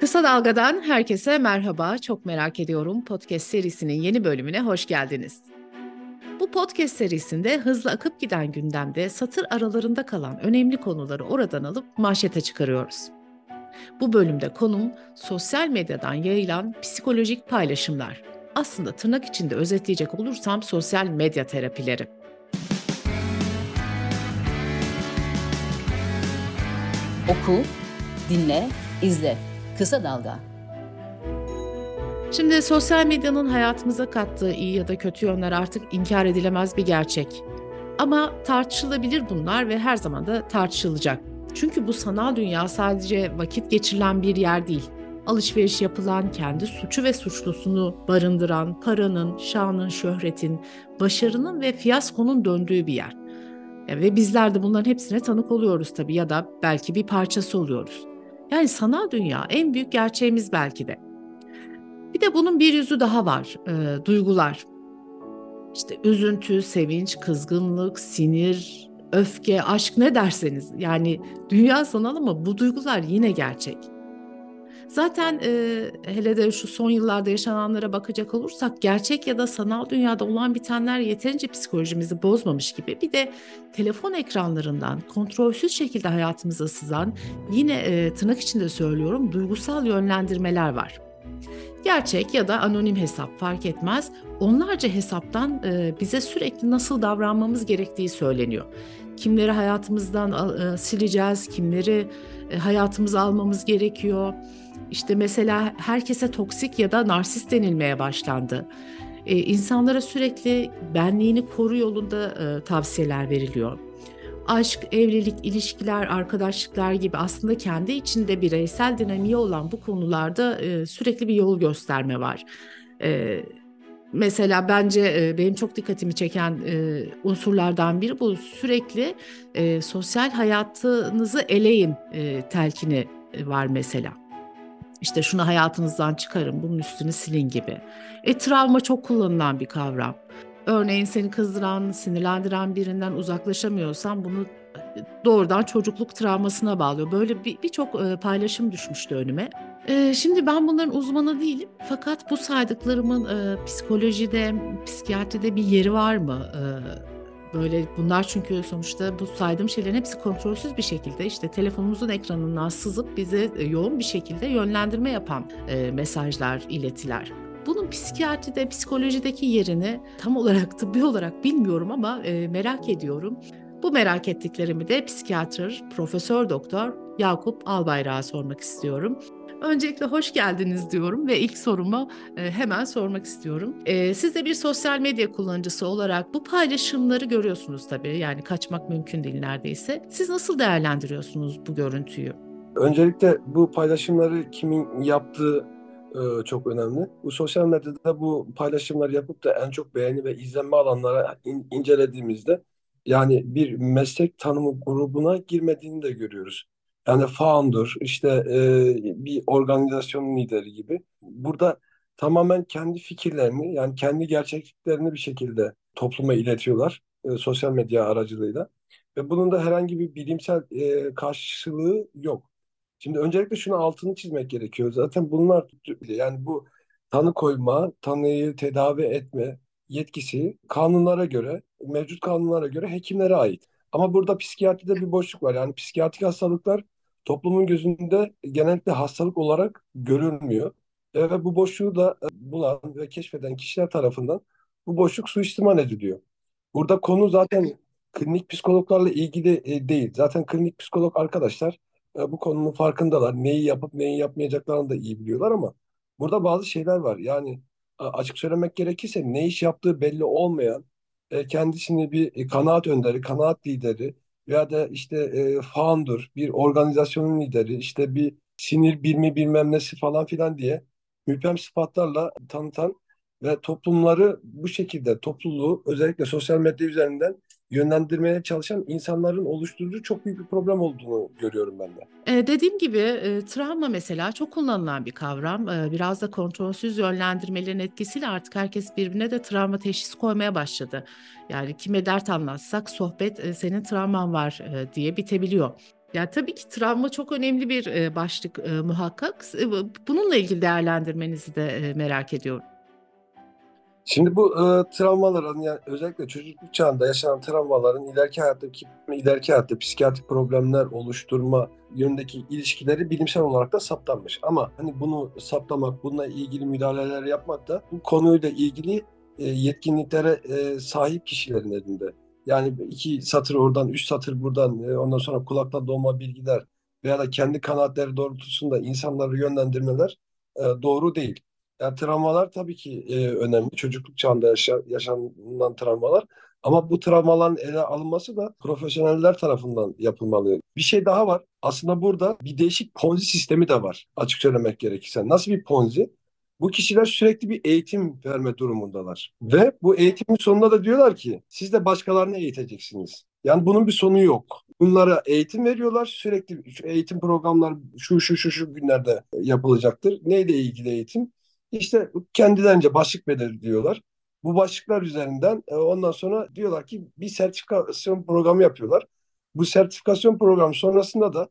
Kısa Dalga'dan herkese merhaba. Çok merak ediyorum podcast serisinin yeni bölümüne hoş geldiniz. Bu podcast serisinde hızlı akıp giden gündemde satır aralarında kalan önemli konuları oradan alıp manşete çıkarıyoruz. Bu bölümde konum sosyal medyadan yayılan psikolojik paylaşımlar. Aslında tırnak içinde özetleyecek olursam sosyal medya terapileri. Oku, dinle, izle. Kısa Dalga. Şimdi sosyal medyanın hayatımıza kattığı iyi ya da kötü yönler artık inkar edilemez bir gerçek. Ama tartışılabilir bunlar ve her zaman da tartışılacak. Çünkü bu sanal dünya sadece vakit geçirilen bir yer değil. Alışveriş yapılan, kendi suçu ve suçlusunu barındıran, paranın, şanın, şöhretin, başarının ve fiyaskonun döndüğü bir yer. Ve bizler de bunların hepsine tanık oluyoruz tabii ya da belki bir parçası oluyoruz. Yani sanal dünya en büyük gerçeğimiz belki de. Bir de bunun bir yüzü daha var, e, duygular. İşte üzüntü, sevinç, kızgınlık, sinir, öfke, aşk ne derseniz. Yani dünya sanal ama bu duygular yine gerçek. Zaten e, hele de şu son yıllarda yaşananlara bakacak olursak gerçek ya da sanal dünyada olan bitenler yeterince psikolojimizi bozmamış gibi. Bir de telefon ekranlarından kontrolsüz şekilde hayatımıza sızan yine e, tırnak içinde söylüyorum duygusal yönlendirmeler var. Gerçek ya da anonim hesap fark etmez. Onlarca hesaptan e, bize sürekli nasıl davranmamız gerektiği söyleniyor. Kimleri hayatımızdan e, sileceğiz, kimleri e, hayatımıza almamız gerekiyor işte mesela herkese toksik ya da narsist denilmeye başlandı. Ee, insanlara sürekli benliğini koru yolunda e, tavsiyeler veriliyor. Aşk, evlilik, ilişkiler, arkadaşlıklar gibi aslında kendi içinde bireysel dinamiği olan bu konularda e, sürekli bir yol gösterme var. E, mesela bence e, benim çok dikkatimi çeken e, unsurlardan biri bu sürekli e, sosyal hayatınızı eleyin e, telkini e, var mesela. İşte şunu hayatınızdan çıkarın, bunun üstünü silin gibi. E travma çok kullanılan bir kavram. Örneğin seni kızdıran, sinirlendiren birinden uzaklaşamıyorsan bunu e, doğrudan çocukluk travmasına bağlıyor. Böyle birçok bir, bir paylaşım düşmüştü önüme. E, şimdi ben bunların uzmanı değilim fakat bu saydıklarımın e, psikolojide, psikiyatride bir yeri var mı? E, Böyle bunlar çünkü sonuçta bu saydığım şeylerin hepsi kontrolsüz bir şekilde işte telefonumuzun ekranından sızıp bize e, yoğun bir şekilde yönlendirme yapan e, mesajlar, iletiler. Bunun psikiyatride, psikolojideki yerini tam olarak tıbbi olarak bilmiyorum ama e, merak ediyorum. Bu merak ettiklerimi de psikiyatr, profesör doktor Yakup Albayrak'a sormak istiyorum. Öncelikle hoş geldiniz diyorum ve ilk sorumu e, hemen sormak istiyorum. E, siz de bir sosyal medya kullanıcısı olarak bu paylaşımları görüyorsunuz tabii. Yani kaçmak mümkün değil neredeyse. Siz nasıl değerlendiriyorsunuz bu görüntüyü? Öncelikle bu paylaşımları kimin yaptığı e, çok önemli. Bu sosyal medyada bu paylaşımları yapıp da en çok beğeni ve izlenme alanlara in, incelediğimizde yani bir meslek tanımı grubuna girmediğini de görüyoruz yani founder, işte e, bir organizasyon lideri gibi. Burada tamamen kendi fikirlerini yani kendi gerçekliklerini bir şekilde topluma iletiyorlar e, sosyal medya aracılığıyla. Ve bunun da herhangi bir bilimsel e, karşılığı yok. Şimdi öncelikle şunu altını çizmek gerekiyor. Zaten bunlar yani bu tanı koyma, tanıyı tedavi etme yetkisi kanunlara göre, mevcut kanunlara göre hekimlere ait. Ama burada psikiyatride bir boşluk var. Yani psikiyatrik hastalıklar toplumun gözünde genellikle hastalık olarak görülmüyor. Ve bu boşluğu da e, bulan ve keşfeden kişiler tarafından bu boşluk suistimal ediliyor. Burada konu zaten klinik psikologlarla ilgili e, değil. Zaten klinik psikolog arkadaşlar e, bu konunun farkındalar. Neyi yapıp neyi yapmayacaklarını da iyi biliyorlar ama burada bazı şeyler var. Yani açık söylemek gerekirse ne iş yaptığı belli olmayan, kendisini bir kanaat önderi, kanaat lideri veya da işte e, founder, bir organizasyonun lideri, işte bir sinir bilmi bilmem nesi falan filan diye müphem sıfatlarla tanıtan ve toplumları bu şekilde topluluğu özellikle sosyal medya üzerinden yönlendirmeye çalışan insanların oluşturduğu çok büyük bir problem olduğunu görüyorum ben de. Ee, dediğim gibi e, travma mesela çok kullanılan bir kavram. Ee, biraz da kontrolsüz yönlendirmelerin etkisiyle artık herkes birbirine de travma teşhisi koymaya başladı. Yani kime dert anlatsak sohbet e, senin travman var e, diye bitebiliyor. Ya tabii ki travma çok önemli bir e, başlık e, muhakkak. E, Bununla ilgili değerlendirmenizi de e, merak ediyorum. Şimdi bu e, travmaların yani özellikle çocukluk çağında yaşanan travmaların ileriki hayattaki ileriki hayatta psikiyatrik problemler oluşturma yönündeki ilişkileri bilimsel olarak da saptanmış. Ama hani bunu saptamak, bununla ilgili müdahaleler yapmak da bu konuyla ilgili e, yetkinliklere e, sahip kişilerin elinde. Yani iki satır oradan, üç satır buradan, e, ondan sonra kulaktan dolma bilgiler veya da kendi kanaatleri doğrultusunda insanları yönlendirmeler e, doğru değil. Yani travmalar tabii ki e, önemli. Çocukluk çağında yaşa- yaşanılan travmalar. Ama bu travmaların ele alınması da profesyoneller tarafından yapılmalı. Bir şey daha var. Aslında burada bir değişik ponzi sistemi de var. Açık söylemek gerekirse. Nasıl bir ponzi? Bu kişiler sürekli bir eğitim verme durumundalar. Ve bu eğitimin sonunda da diyorlar ki siz de başkalarını eğiteceksiniz. Yani bunun bir sonu yok. Bunlara eğitim veriyorlar. Sürekli eğitim programlar şu şu şu şu günlerde yapılacaktır. Neyle ilgili eğitim? İşte kendilerince başlık belirliyorlar. Bu başlıklar üzerinden e, ondan sonra diyorlar ki bir sertifikasyon programı yapıyorlar. Bu sertifikasyon programı sonrasında da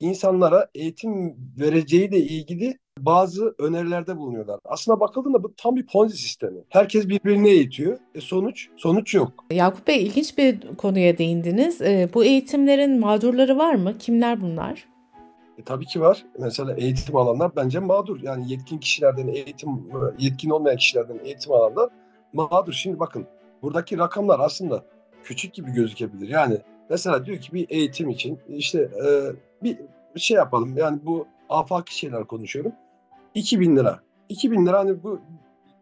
insanlara eğitim vereceğiyle ilgili bazı önerilerde bulunuyorlar. Aslına bakıldığında bu tam bir Ponzi sistemi. Herkes birbirini eğitiyor. E sonuç? Sonuç yok. Yakup Bey ilginç bir konuya değindiniz. E, bu eğitimlerin mağdurları var mı? Kimler bunlar? E, tabii ki var. Mesela eğitim alanlar bence mağdur. Yani yetkin kişilerden eğitim, yetkin olmayan kişilerden eğitim alanlar mağdur. Şimdi bakın buradaki rakamlar aslında küçük gibi gözükebilir. Yani mesela diyor ki bir eğitim için işte e, bir şey yapalım. Yani bu afaki şeyler konuşuyorum. 2000 lira. 2000 lira hani bu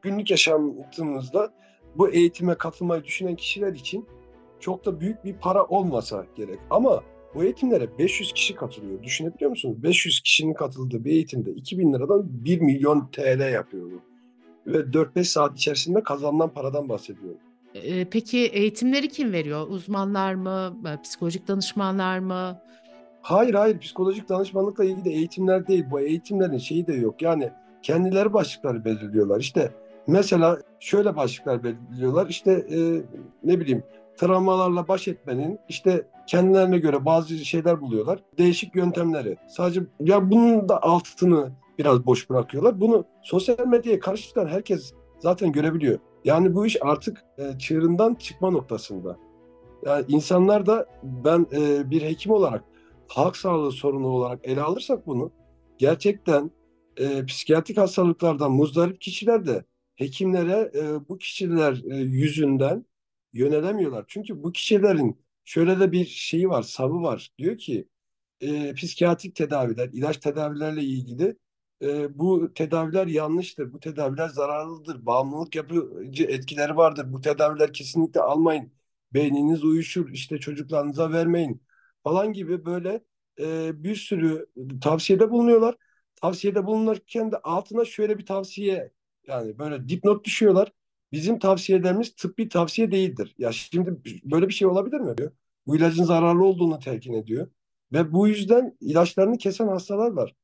günlük yaşantımızda bu eğitime katılmayı düşünen kişiler için çok da büyük bir para olmasa gerek. Ama bu eğitimlere 500 kişi katılıyor. Düşünebiliyor musunuz? 500 kişinin katıldığı bir eğitimde 2000 liradan 1 milyon TL yapıyor bu. Ve 4-5 saat içerisinde kazanılan paradan bahsediyorum. Ee, peki eğitimleri kim veriyor? Uzmanlar mı? Psikolojik danışmanlar mı? Hayır hayır psikolojik danışmanlıkla ilgili eğitimler değil. Bu eğitimlerin şeyi de yok. Yani kendileri başlıkları belirliyorlar. İşte mesela şöyle başlıklar belirliyorlar. İşte e, ne bileyim travmalarla baş etmenin işte kendilerine göre bazı şeyler buluyorlar. Değişik yöntemleri. Sadece ya bunun da altını biraz boş bırakıyorlar. Bunu sosyal medyaya karıştıran herkes zaten görebiliyor. Yani bu iş artık e, çığırından çıkma noktasında. Yani insanlar da ben e, bir hekim olarak halk sağlığı sorunu olarak ele alırsak bunu gerçekten e, psikiyatrik hastalıklardan muzdarip kişiler de hekimlere e, bu kişiler e, yüzünden yönelemiyorlar. Çünkü bu kişilerin şöyle de bir şeyi var, savı var. Diyor ki e, psikiyatrik tedaviler, ilaç tedavilerle ilgili e, bu tedaviler yanlıştır, bu tedaviler zararlıdır, bağımlılık yapıcı etkileri vardır, bu tedaviler kesinlikle almayın, beyniniz uyuşur, işte çocuklarınıza vermeyin falan gibi böyle e, bir sürü tavsiyede bulunuyorlar. Tavsiyede bulunurken de altına şöyle bir tavsiye yani böyle dipnot düşüyorlar. Bizim tavsiyelerimiz tıbbi tavsiye değildir. Ya şimdi böyle bir şey olabilir mi diyor. Bu ilacın zararlı olduğunu telkin ediyor. Ve bu yüzden ilaçlarını kesen hastalar var.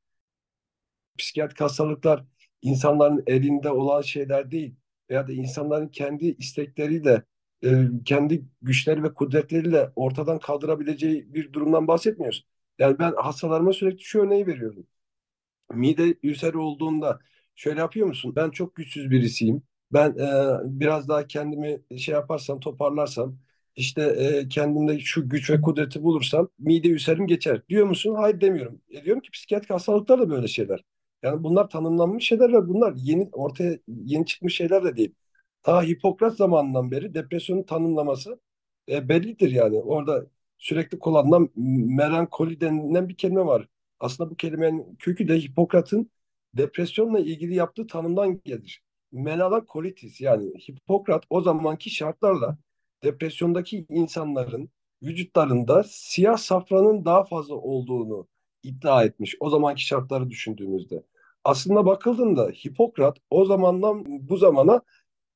Psikiyatrik hastalıklar insanların elinde olan şeyler değil. Veya da insanların kendi istekleriyle, e, kendi güçleri ve kudretleriyle ortadan kaldırabileceği bir durumdan bahsetmiyoruz. Yani ben hastalarıma sürekli şu örneği veriyorum. Mide ülseri olduğunda şöyle yapıyor musun? Ben çok güçsüz birisiyim ben e, biraz daha kendimi şey yaparsam, toparlarsam, işte e, kendimde şu güç ve kudreti bulursam mide ülserim geçer. Diyor musun? Hayır demiyorum. E, diyorum ki psikiyatrik hastalıklar da böyle şeyler. Yani bunlar tanımlanmış şeyler ve bunlar yeni ortaya yeni çıkmış şeyler de değil. Ta Hipokrat zamanından beri depresyonun tanımlaması e, bellidir yani. Orada sürekli kullanılan melankoli denilen bir kelime var. Aslında bu kelimenin kökü de Hipokrat'ın depresyonla ilgili yaptığı tanımdan gelir melanokolitiz yani Hipokrat o zamanki şartlarla depresyondaki insanların vücutlarında siyah safranın daha fazla olduğunu iddia etmiş o zamanki şartları düşündüğümüzde. Aslında bakıldığında Hipokrat o zamandan bu zamana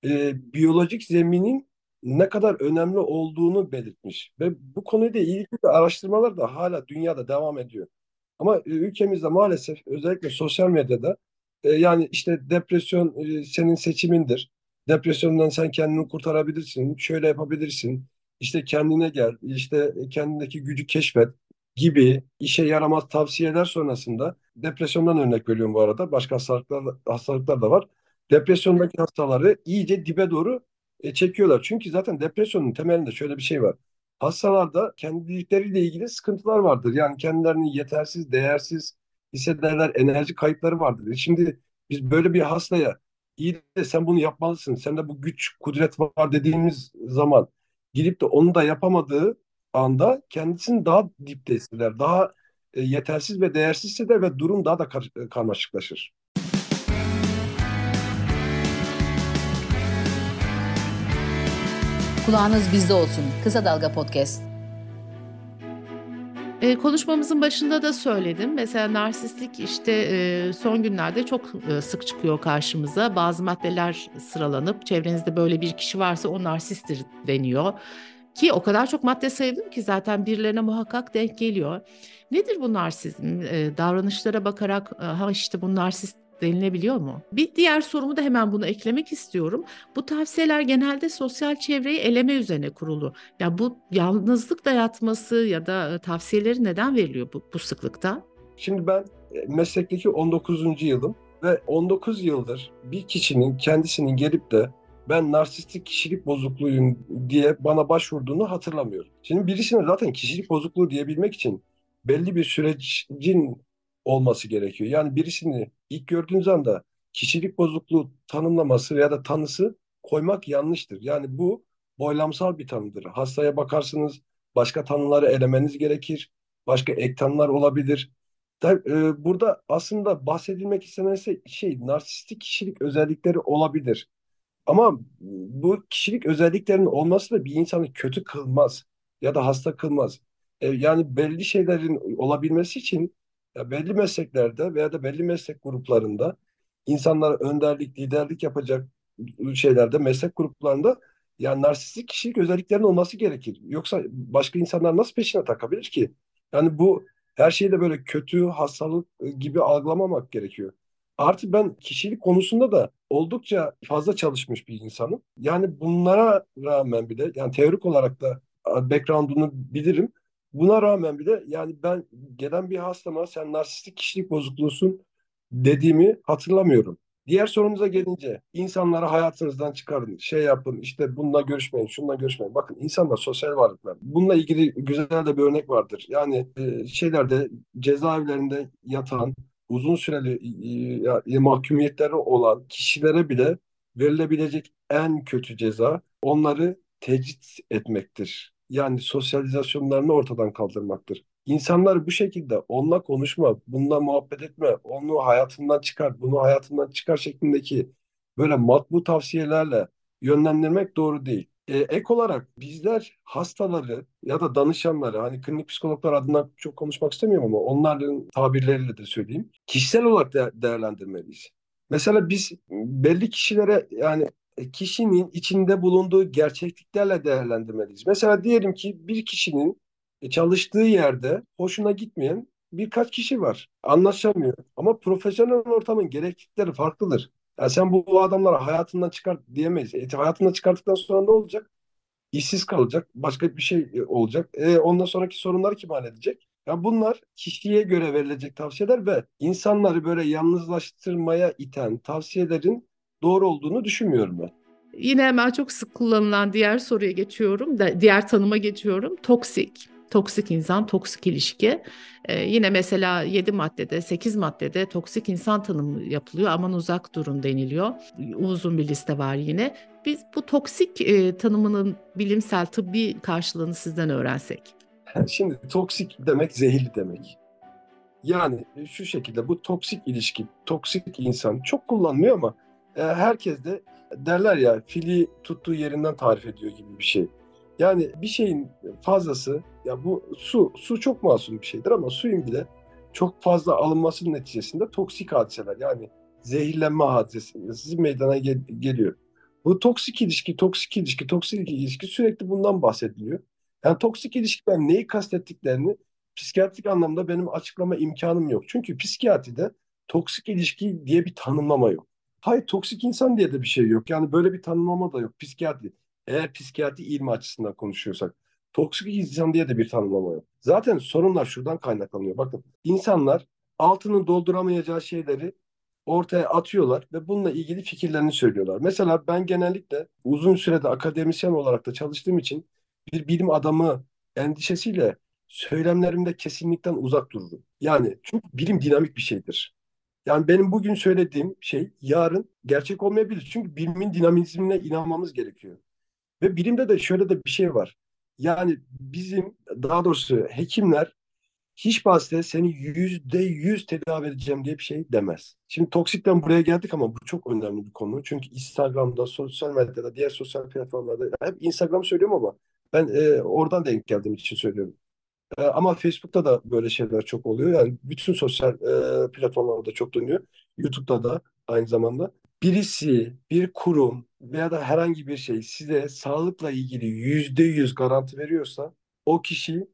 e, biyolojik zeminin ne kadar önemli olduğunu belirtmiş ve bu konuyla ilgili araştırmalar da hala dünyada devam ediyor. Ama ülkemizde maalesef özellikle sosyal medyada e, yani işte depresyon e, senin seçimindir. Depresyondan sen kendini kurtarabilirsin. Şöyle yapabilirsin. İşte kendine gel. İşte kendindeki gücü keşfet. gibi işe yaramaz tavsiyeler sonrasında depresyondan örnek veriyorum bu arada. Başka hastalıklar, hastalıklar da var. Depresyondaki hastaları iyice dibe doğru e, çekiyorlar. Çünkü zaten depresyonun temelinde şöyle bir şey var. Hastalarda kendilikleriyle ilgili sıkıntılar vardır. Yani kendilerini yetersiz, değersiz hissederler, enerji kayıpları vardır. Şimdi biz böyle bir hastaya iyi de sen bunu yapmalısın, sende bu güç, kudret var dediğimiz zaman gidip de onu da yapamadığı anda kendisini daha dipte hisseder, daha e, yetersiz ve değersiz hisseder ve durum daha da kar e, karmaşıklaşır. Kulağınız bizde olsun. Kısa Dalga Podcast. E, konuşmamızın başında da söyledim. Mesela narsistlik işte e, son günlerde çok e, sık çıkıyor karşımıza. Bazı maddeler sıralanıp çevrenizde böyle bir kişi varsa o narsisttir deniyor. Ki o kadar çok madde sayılır ki zaten birilerine muhakkak denk geliyor. Nedir bu narsizm? E, davranışlara bakarak ha işte bu narsist denilebiliyor mu? Bir diğer sorumu da hemen bunu eklemek istiyorum. Bu tavsiyeler genelde sosyal çevreyi eleme üzerine kurulu. Ya bu yalnızlık dayatması ya da e, tavsiyeleri neden veriliyor bu, bu sıklıkta? Şimdi ben e, meslekteki 19. yılım ve 19 yıldır bir kişinin kendisinin gelip de ben narsistik kişilik bozukluğuyum diye bana başvurduğunu hatırlamıyorum. Şimdi birisine zaten kişilik bozukluğu diyebilmek için belli bir sürecin olması gerekiyor. Yani birisini ilk gördüğünüz anda kişilik bozukluğu tanımlaması ya da tanısı koymak yanlıştır. Yani bu boylamsal bir tanıdır. Hastaya bakarsınız başka tanıları elemeniz gerekir. Başka ek tanılar olabilir. E, burada aslında bahsedilmek istenen şey narsistik kişilik özellikleri olabilir. Ama bu kişilik özelliklerinin olması da bir insanı kötü kılmaz ya da hasta kılmaz. E, yani belli şeylerin olabilmesi için belli mesleklerde veya da belli meslek gruplarında insanlara önderlik, liderlik yapacak şeylerde, meslek gruplarında yani narsistik kişilik özelliklerinin olması gerekir. Yoksa başka insanlar nasıl peşine takabilir ki? Yani bu her şeyi de böyle kötü, hastalık gibi algılamamak gerekiyor. Artı ben kişilik konusunda da oldukça fazla çalışmış bir insanım. Yani bunlara rağmen bile yani teorik olarak da background'unu bilirim. Buna rağmen bile yani ben gelen bir hastama sen narsistik kişilik bozukluğusun dediğimi hatırlamıyorum. Diğer sorumuza gelince insanları hayatınızdan çıkarın, şey yapın, işte bununla görüşmeyin, şununla görüşmeyin. Bakın insanlar sosyal varlıklar. Bununla ilgili güzel de bir örnek vardır. Yani e, şeylerde cezaevlerinde yatan, uzun süreli e, mahkumiyetleri olan kişilere bile verilebilecek en kötü ceza onları tecrit etmektir yani sosyalizasyonlarını ortadan kaldırmaktır. İnsanlar bu şekilde onunla konuşma, bununla muhabbet etme, onu hayatından çıkar, bunu hayatından çıkar şeklindeki böyle matbu tavsiyelerle yönlendirmek doğru değil. Ee, ek olarak bizler hastaları ya da danışanları hani klinik psikologlar adına çok konuşmak istemiyorum ama onların tabirleriyle de söyleyeyim. Kişisel olarak de değerlendirmeliyiz. Mesela biz belli kişilere yani e, kişinin içinde bulunduğu gerçekliklerle değerlendirmeliyiz. Mesela diyelim ki bir kişinin e, çalıştığı yerde hoşuna gitmeyen birkaç kişi var. Anlaşamıyor. Ama profesyonel ortamın gereklilikleri farklıdır. Yani sen bu, bu adamlara hayatından çıkart diyemeyiz. E, hayatından çıkarttıktan sonra ne olacak? İşsiz kalacak. Başka bir şey e, olacak. E, ondan sonraki sorunları kim halledecek? Ya bunlar kişiye göre verilecek tavsiyeler ve insanları böyle yalnızlaştırmaya iten tavsiyelerin doğru olduğunu düşünmüyorum ben. Yine hemen çok sık kullanılan diğer soruya geçiyorum, da diğer tanıma geçiyorum. Toksik. Toksik insan, toksik ilişki. Ee, yine mesela 7 maddede, 8 maddede toksik insan tanımı yapılıyor. Aman uzak durun deniliyor. Uzun bir liste var yine. Biz bu toksik e, tanımının bilimsel, tıbbi karşılığını sizden öğrensek. Şimdi toksik demek zehirli demek. Yani şu şekilde bu toksik ilişki, toksik insan çok kullanmıyor ama herkes de derler ya fili tuttuğu yerinden tarif ediyor gibi bir şey. Yani bir şeyin fazlası ya bu su su çok masum bir şeydir ama suyun bile çok fazla alınmasının neticesinde toksik hadiseler yani zehirlenme hadisesi meydana gel- geliyor. Bu toksik ilişki, toksik ilişki, toksik ilişki sürekli bundan bahsediliyor. Yani toksik ilişkiden neyi kastettiklerini psikiyatrik anlamda benim açıklama imkanım yok. Çünkü psikiyatride toksik ilişki diye bir tanımlama yok. Hayır toksik insan diye de bir şey yok. Yani böyle bir tanımlama da yok. Psikiyatri. Eğer psikiyatri ilmi açısından konuşuyorsak. Toksik insan diye de bir tanımlama yok. Zaten sorunlar şuradan kaynaklanıyor. Bakın insanlar altının dolduramayacağı şeyleri ortaya atıyorlar ve bununla ilgili fikirlerini söylüyorlar. Mesela ben genellikle uzun sürede akademisyen olarak da çalıştığım için bir bilim adamı endişesiyle söylemlerimde kesinlikten uzak dururum. Yani çünkü bilim dinamik bir şeydir. Yani benim bugün söylediğim şey yarın gerçek olmayabilir. Çünkü bilimin dinamizmine inanmamız gerekiyor. Ve bilimde de şöyle de bir şey var. Yani bizim daha doğrusu hekimler hiç bahse seni yüzde yüz tedavi edeceğim diye bir şey demez. Şimdi toksikten buraya geldik ama bu çok önemli bir konu. Çünkü Instagram'da, sosyal medyada, diğer sosyal platformlarda hep Instagram söylüyorum ama ben e, oradan denk geldiğim için söylüyorum. E, ama Facebook'ta da böyle şeyler çok oluyor. Yani bütün sosyal e, platformlarda çok dönüyor. YouTube'da da aynı zamanda. Birisi, bir kurum veya da herhangi bir şey size sağlıkla ilgili yüzde yüz garanti veriyorsa o kişi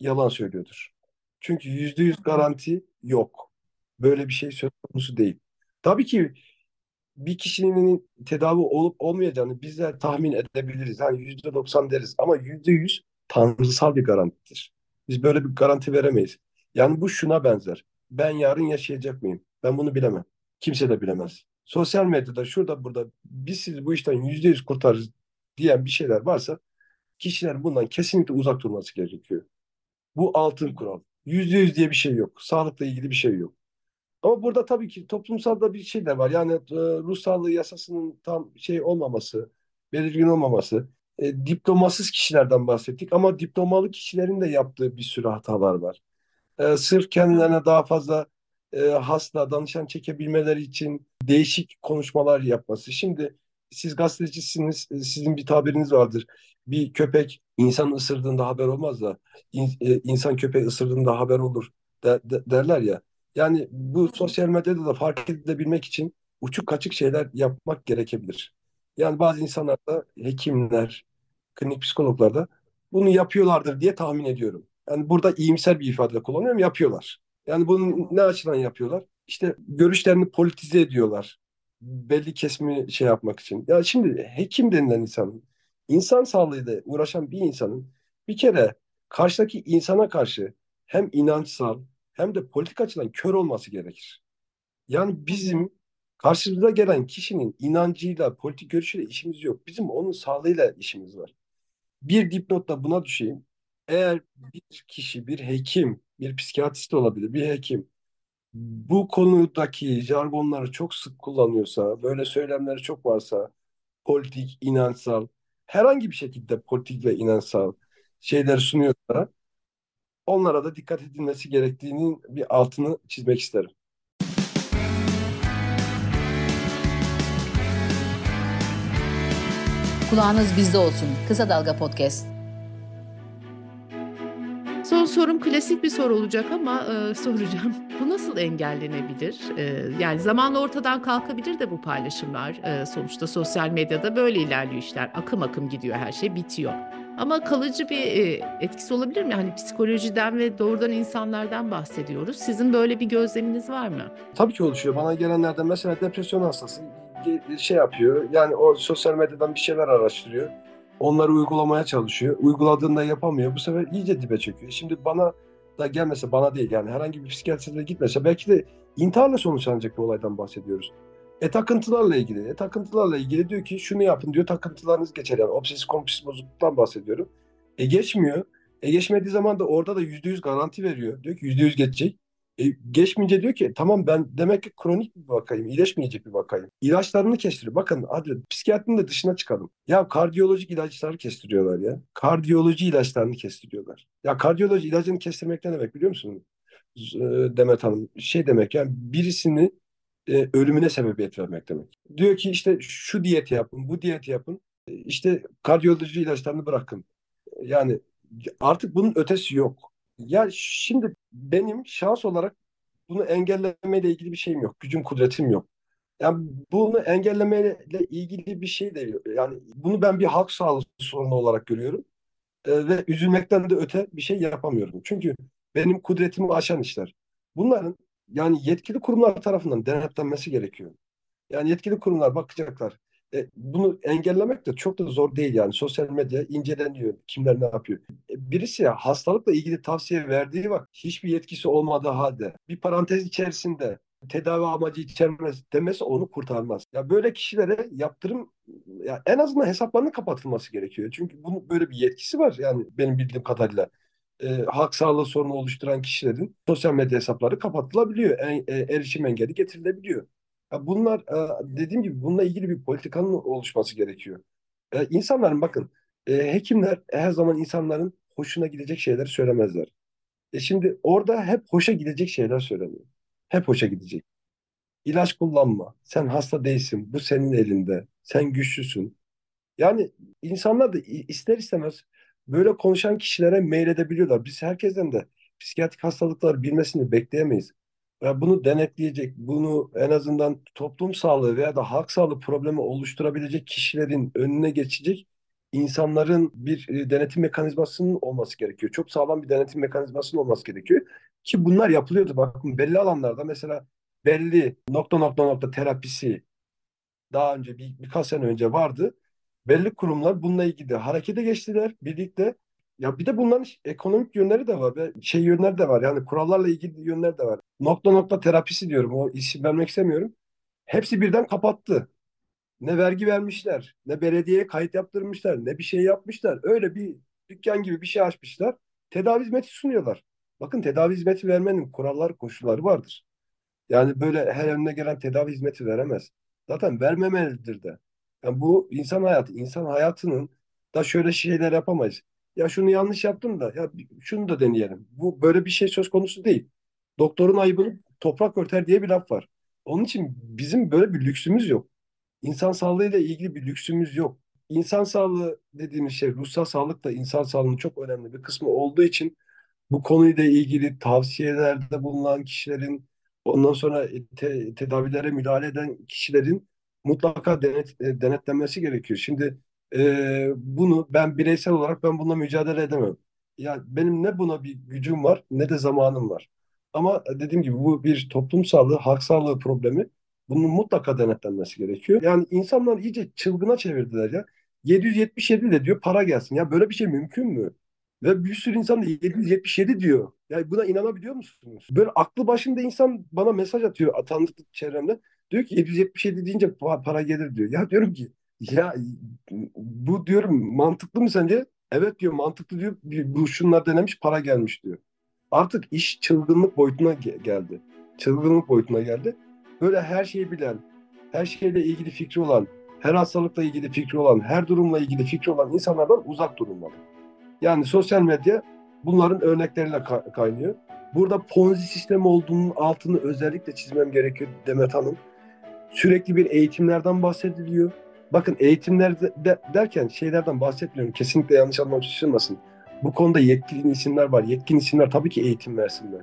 yalan söylüyordur. Çünkü yüzde yüz garanti yok. Böyle bir şey söz konusu değil. Tabii ki bir kişinin tedavi olup olmayacağını bizler tahmin edebiliriz. Yani yüzde doksan deriz ama yüzde yüz tanrısal bir garantidir. Biz böyle bir garanti veremeyiz. Yani bu şuna benzer. Ben yarın yaşayacak mıyım? Ben bunu bilemem. Kimse de bilemez. Sosyal medyada şurada burada biz sizi bu işten yüzde yüz kurtarırız diyen bir şeyler varsa kişiler bundan kesinlikle uzak durması gerekiyor. Bu altın kural. Yüzde yüz diye bir şey yok. Sağlıkla ilgili bir şey yok. Ama burada tabii ki toplumsal da bir şey de var. Yani e, ruh sağlığı yasasının tam şey olmaması, belirgin olmaması. E, diplomasız kişilerden bahsettik ama diplomalı kişilerin de yaptığı bir sürü hatalar var. E, sırf kendilerine daha fazla e, hasta, danışan çekebilmeleri için değişik konuşmalar yapması. Şimdi siz gazetecisiniz, e, sizin bir tabiriniz vardır. Bir köpek insan ısırdığında haber olmaz da in, e, insan köpeği ısırdığında haber olur de, de, derler ya. Yani bu sosyal medyada da fark edilebilmek için uçuk kaçık şeyler yapmak gerekebilir. Yani bazı insanlar da hekimler, klinik psikologlar da bunu yapıyorlardır diye tahmin ediyorum. Yani burada iyimser bir ifade kullanıyorum, yapıyorlar. Yani bunu ne açıdan yapıyorlar? İşte görüşlerini politize ediyorlar. Belli kesimi şey yapmak için. Ya şimdi hekim denilen insan, insan sağlığıyla uğraşan bir insanın bir kere karşıdaki insana karşı hem inançsal hem de politik açıdan kör olması gerekir. Yani bizim karşımıza gelen kişinin inancıyla, politik görüşüyle işimiz yok. Bizim onun sağlığıyla işimiz var. Bir dipnotla buna düşeyim. Eğer bir kişi, bir hekim, bir psikiyatrist olabilir, bir hekim bu konudaki jargonları çok sık kullanıyorsa, böyle söylemleri çok varsa, politik, inançsal, herhangi bir şekilde politik ve inançsal şeyler sunuyorsa, onlara da dikkat edilmesi gerektiğinin bir altını çizmek isterim. Kulağınız bizde olsun. Kısa Dalga Podcast. Son sorum klasik bir soru olacak ama e, soracağım. Bu nasıl engellenebilir? E, yani zamanla ortadan kalkabilir de bu paylaşımlar. E, sonuçta sosyal medyada böyle ilerliyor işler. Akım akım gidiyor her şey bitiyor. Ama kalıcı bir e, etkisi olabilir mi? Hani psikolojiden ve doğrudan insanlardan bahsediyoruz. Sizin böyle bir gözleminiz var mı? Tabii ki oluşuyor. Bana gelenlerden mesela depresyon hastası şey yapıyor. Yani o sosyal medyadan bir şeyler araştırıyor. Onları uygulamaya çalışıyor. Uyguladığında yapamıyor. Bu sefer iyice dibe çöküyor. Şimdi bana da gelmese bana değil yani herhangi bir psikiyatriste gitmese belki de intiharla sonuçlanacak bir olaydan bahsediyoruz. E takıntılarla ilgili. E takıntılarla ilgili diyor ki şunu yapın diyor takıntılarınız geçer yani obsesif kompulsif bozukluktan bahsediyorum. E geçmiyor. E geçmediği zaman da orada da yüzde yüz garanti veriyor. Diyor ki yüzde yüz geçecek. E, geçmeyince diyor ki tamam ben demek ki kronik bir vakayım, iyileşmeyecek bir vakayım. İlaçlarını kestiriyor. Bakın hadi psikiyatrinin de dışına çıkalım. Ya kardiyolojik ilaçları kestiriyorlar ya. Kardiyoloji ilaçlarını kestiriyorlar. Ya kardiyoloji ilacını kestirmek ne demek biliyor musun? E, Demet Hanım şey demek yani birisini e, ölümüne sebebiyet vermek demek. Diyor ki işte şu diyeti yapın, bu diyeti yapın. E, işte kardiyoloji ilaçlarını bırakın. Yani artık bunun ötesi yok. Ya şimdi benim şans olarak bunu engellemeyle ilgili bir şeyim yok. Gücüm, kudretim yok. Yani bunu engellemeyle ilgili bir şey de yok. Yani bunu ben bir halk sağlığı sorunu olarak görüyorum. Ee, ve üzülmekten de öte bir şey yapamıyorum. Çünkü benim kudretimi aşan işler. Bunların yani yetkili kurumlar tarafından denetlenmesi gerekiyor. Yani yetkili kurumlar bakacaklar. E, bunu engellemek de çok da zor değil yani. Sosyal medya inceleniyor. Kimler ne yapıyor. E, birisi ya hastalıkla ilgili tavsiye verdiği vakit hiçbir yetkisi olmadığı halde bir parantez içerisinde tedavi amacı içermez demesi onu kurtarmaz. Ya böyle kişilere yaptırım ya en azından hesaplarının kapatılması gerekiyor. Çünkü bunun böyle bir yetkisi var yani benim bildiğim kadarıyla. E, halk sağlığı sorunu oluşturan kişilerin sosyal medya hesapları kapatılabiliyor. En, e, erişim engeli getirilebiliyor. Bunlar e, dediğim gibi bununla ilgili bir politikanın oluşması gerekiyor. E, insanların bakın e, hekimler her zaman insanların hoşuna gidecek şeyleri söylemezler. E şimdi orada hep hoşa gidecek şeyler söyleniyor. Hep hoşa gidecek. İlaç kullanma. Sen hasta değilsin. Bu senin elinde. Sen güçlüsün. Yani insanlar da ister istemez böyle konuşan kişilere meyledebiliyorlar. Biz herkesten de psikiyatrik hastalıklar bilmesini bekleyemeyiz. Ya bunu denetleyecek, bunu en azından toplum sağlığı veya da halk sağlığı problemi oluşturabilecek kişilerin önüne geçecek insanların bir e, denetim mekanizmasının olması gerekiyor. Çok sağlam bir denetim mekanizmasının olması gerekiyor. Ki bunlar yapılıyordu. Bakın belli alanlarda mesela belli nokta nokta nokta terapisi daha önce bir, birkaç sene önce vardı. Belli kurumlar bununla ilgili harekete geçtiler birlikte. Ya bir de bunların ekonomik yönleri de var ve şey yönleri de var. Yani kurallarla ilgili yönler de var. Nokta nokta terapisi diyorum. O isim vermek istemiyorum. Hepsi birden kapattı. Ne vergi vermişler, ne belediyeye kayıt yaptırmışlar, ne bir şey yapmışlar. Öyle bir dükkan gibi bir şey açmışlar. Tedavi hizmeti sunuyorlar. Bakın tedavi hizmeti vermenin kuralları, koşulları vardır. Yani böyle her önüne gelen tedavi hizmeti veremez. Zaten vermemelidir de. Yani bu insan hayatı, insan hayatının da şöyle şeyler yapamayız. Ya şunu yanlış yaptım da ya şunu da deneyelim. Bu böyle bir şey söz konusu değil. Doktorun ayıbını toprak örter diye bir laf var. Onun için bizim böyle bir lüksümüz yok. İnsan sağlığıyla ilgili bir lüksümüz yok. İnsan sağlığı dediğimiz şey ruhsal sağlık da insan sağlığının çok önemli bir kısmı olduğu için bu konuyla ilgili tavsiyelerde bulunan kişilerin ondan sonra te, tedavilere müdahale eden kişilerin mutlaka denet, e, denetlenmesi gerekiyor. Şimdi e, bunu ben bireysel olarak ben bununla mücadele edemem. Ya benim ne buna bir gücüm var ne de zamanım var. Ama dediğim gibi bu bir toplum sağlığı, halk sağlığı problemi. Bunun mutlaka denetlenmesi gerekiyor. Yani insanlar iyice çılgına çevirdiler ya. 777 de diyor para gelsin. Ya böyle bir şey mümkün mü? Ve bir sürü insan da 777 diyor. Yani buna inanabiliyor musunuz? Böyle aklı başında insan bana mesaj atıyor tanıdık çevremde. Diyor ki 777 deyince para gelir diyor. Ya diyorum ki ya bu diyorum mantıklı mı sence? Evet diyor mantıklı diyor. Bu şunlar denemiş para gelmiş diyor. Artık iş çılgınlık boyutuna geldi. Çılgınlık boyutuna geldi. Böyle her şeyi bilen, her şeyle ilgili fikri olan, her hastalıkla ilgili fikri olan, her durumla ilgili fikri olan insanlardan uzak durulmalı. Yani sosyal medya bunların örnekleriyle kaynıyor. Burada ponzi sistemi olduğunun altını özellikle çizmem gerekiyor Demet Hanım. Sürekli bir eğitimlerden bahsediliyor. Bakın eğitimler de, derken şeylerden bahsetmiyorum. Kesinlikle yanlış anlaşılmasın. Bu konuda yetkili isimler var. Yetkin isimler tabii ki eğitim versinler.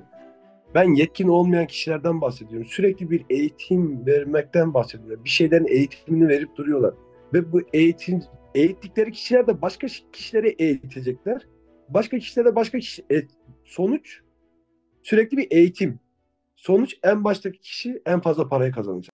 Ben yetkin olmayan kişilerden bahsediyorum. Sürekli bir eğitim vermekten bahsediyorlar. Bir şeylerin eğitimini verip duruyorlar. Ve bu eğitim eğittikleri kişiler de başka kişileri eğitecekler. Başka kişilere başka kişi e, sonuç sürekli bir eğitim. Sonuç en baştaki kişi en fazla parayı kazanacak.